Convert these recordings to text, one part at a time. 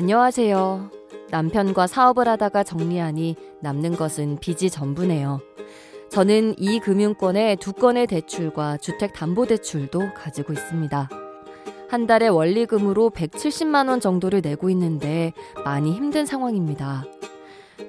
안녕하세요. 남편과 사업을 하다가 정리하니 남는 것은 빚이 전부네요. 저는 이 금융권에 두 건의 대출과 주택담보대출도 가지고 있습니다. 한 달에 원리금으로 170만 원 정도를 내고 있는데 많이 힘든 상황입니다.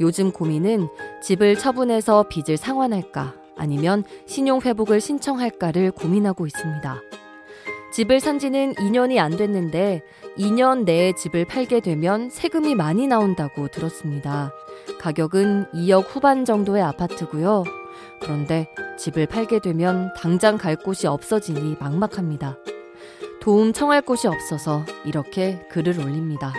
요즘 고민은 집을 처분해서 빚을 상환할까 아니면 신용회복을 신청할까를 고민하고 있습니다. 집을 산 지는 2년이 안 됐는데 2년 내에 집을 팔게 되면 세금이 많이 나온다고 들었습니다. 가격은 2억 후반 정도의 아파트고요. 그런데 집을 팔게 되면 당장 갈 곳이 없어지니 막막합니다. 도움 청할 곳이 없어서 이렇게 글을 올립니다.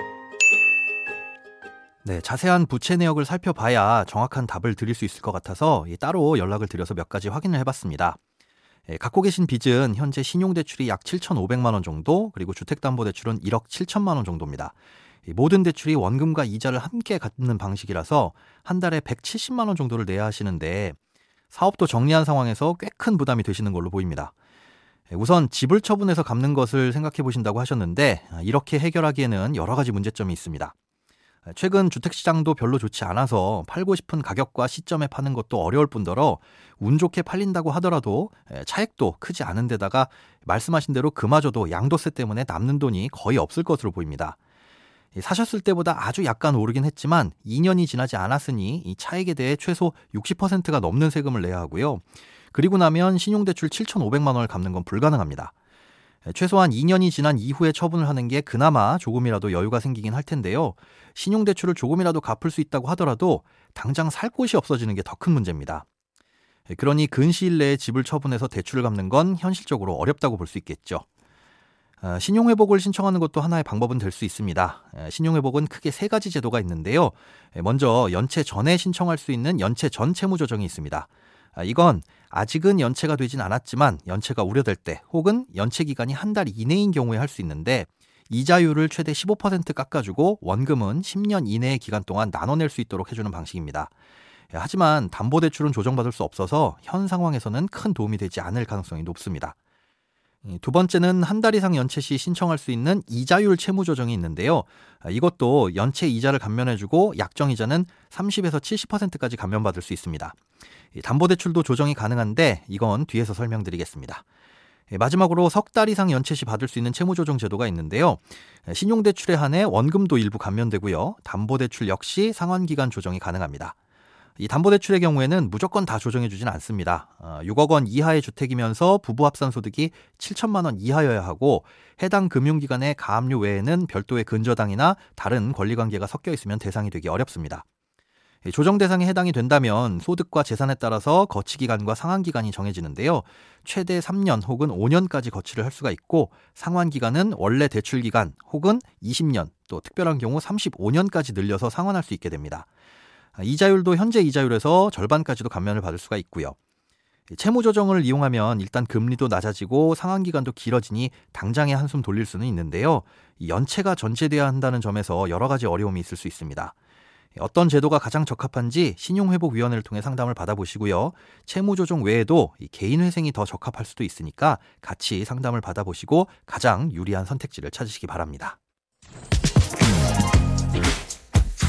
네, 자세한 부채 내역을 살펴봐야 정확한 답을 드릴 수 있을 것 같아서 따로 연락을 드려서 몇 가지 확인을 해봤습니다. 예, 갖고 계신 빚은 현재 신용대출이 약 7,500만 원 정도, 그리고 주택담보대출은 1억 7천만 원 정도입니다. 모든 대출이 원금과 이자를 함께 갚는 방식이라서 한 달에 170만 원 정도를 내야 하시는데 사업도 정리한 상황에서 꽤 큰 부담이 되시는 걸로 보입니다. 예, 우선 집을 처분해서 갚는 것을 생각해 보신다고 하셨는데 아, 이렇게 해결하기에는 여러 가지 문제점이 있습니다. 최근 주택시장도 별로 좋지 않아서 팔고 싶은 가격과 시점에 파는 것도 어려울 뿐더러 운 좋게 팔린다고 하더라도 차액도 크지 않은 데다가 말씀하신 대로 그마저도 양도세 때문에 남는 돈이 거의 없을 것으로 보입니다. 사셨을 때보다 아주 약간 오르긴 했지만 2년이 지나지 않았으니 이 차액에 대해 최소 60%가 넘는 세금을 내야 하고요. 그리고 나면 신용대출 7,500만 원을 갚는 건 불가능합니다. 최소한 2년이 지난 이후에 처분을 하는 게 그나마 조금이라도 여유가 생기긴 할 텐데요. 신용대출을 조금이라도 갚을 수 있다고 하더라도 당장 살 곳이 없어지는 게 더 큰 문제입니다. 그러니 근시일 내에 집을 처분해서 대출을 갚는 건 현실적으로 어렵다고 볼 수 있겠죠. 어, 신용회복을 신청하는 것도 하나의 방법은 될 수 있습니다. 신용회복은 크게 세 가지 제도가 있는데요. 먼저 연체 전에 신청할 수 있는 연체 전 채무조정이 있습니다. 아, 이건 아직은 연체가 되진 않았지만 연체가 우려될 때 혹은 연체 기간이 한 달 이내인 경우에 할 수 있는데 이자율을 최대 15% 깎아주고 원금은 10년 이내의 기간 동안 나눠낼 수 있도록 해주는 방식입니다. 예, 하지만 담보대출은 조정받을 수 없어서 현 상황에서는 큰 도움이 되지 않을 가능성이 높습니다. 두 번째는 한 달 이상 연체 시 신청할 수 있는 이자율 채무 조정이 있는데요. 아, 이것도 연체 이자를 감면해주고 약정 이자는 30에서 70%까지 감면받을 수 있습니다. 담보대출도 조정이 가능한데 이건 뒤에서 설명드리겠습니다. 예, 마지막으로 석 달 이상 연체 시 받을 수 있는 채무조정 제도가 있는데요. 예, 신용대출에 한해 원금도 일부 감면되고요. 담보대출 역시 상환기간 조정이 가능합니다. 이 담보대출의 경우에는 무조건 다 조정해주진 않습니다. 6억 어, 원 이하의 주택이면서 부부 합산 소득이 7천만 원 이하여야 하고 해당 금융기관의 가압류 외에는 별도의 근저당이나 다른 권리관계가 섞여 있으면 대상이 되기 어렵습니다. 조정 대상에 해당이 된다면 소득과 재산에 따라서 거치 기간과 상환 기간이 정해지는데요. 최대 3년 혹은 5년까지 거치를 할 수가 있고 상환 기간은 원래 대출 기간 혹은 20년 또 특별한 경우 35년까지 늘려서 상환할 수 있게 됩니다. 이자율도 현재 이자율에서 절반까지도 감면을 받을 수가 있고요. 채무 조정을 이용하면 일단 금리도 낮아지고 상환 기간도 길어지니 당장에 한숨 돌릴 수는 있는데요. 연체가 전제돼야 한다는 점에서 여러 가지 어려움이 있을 수 있습니다. 어떤 제도가 가장 적합한지 신용회복위원회를 통해 상담을 받아보시고요. 채무조정 외에도 개인회생이 더 적합할 수도 있으니까 같이 상담을 받아보시고 가장 유리한 선택지를 찾으시기 바랍니다.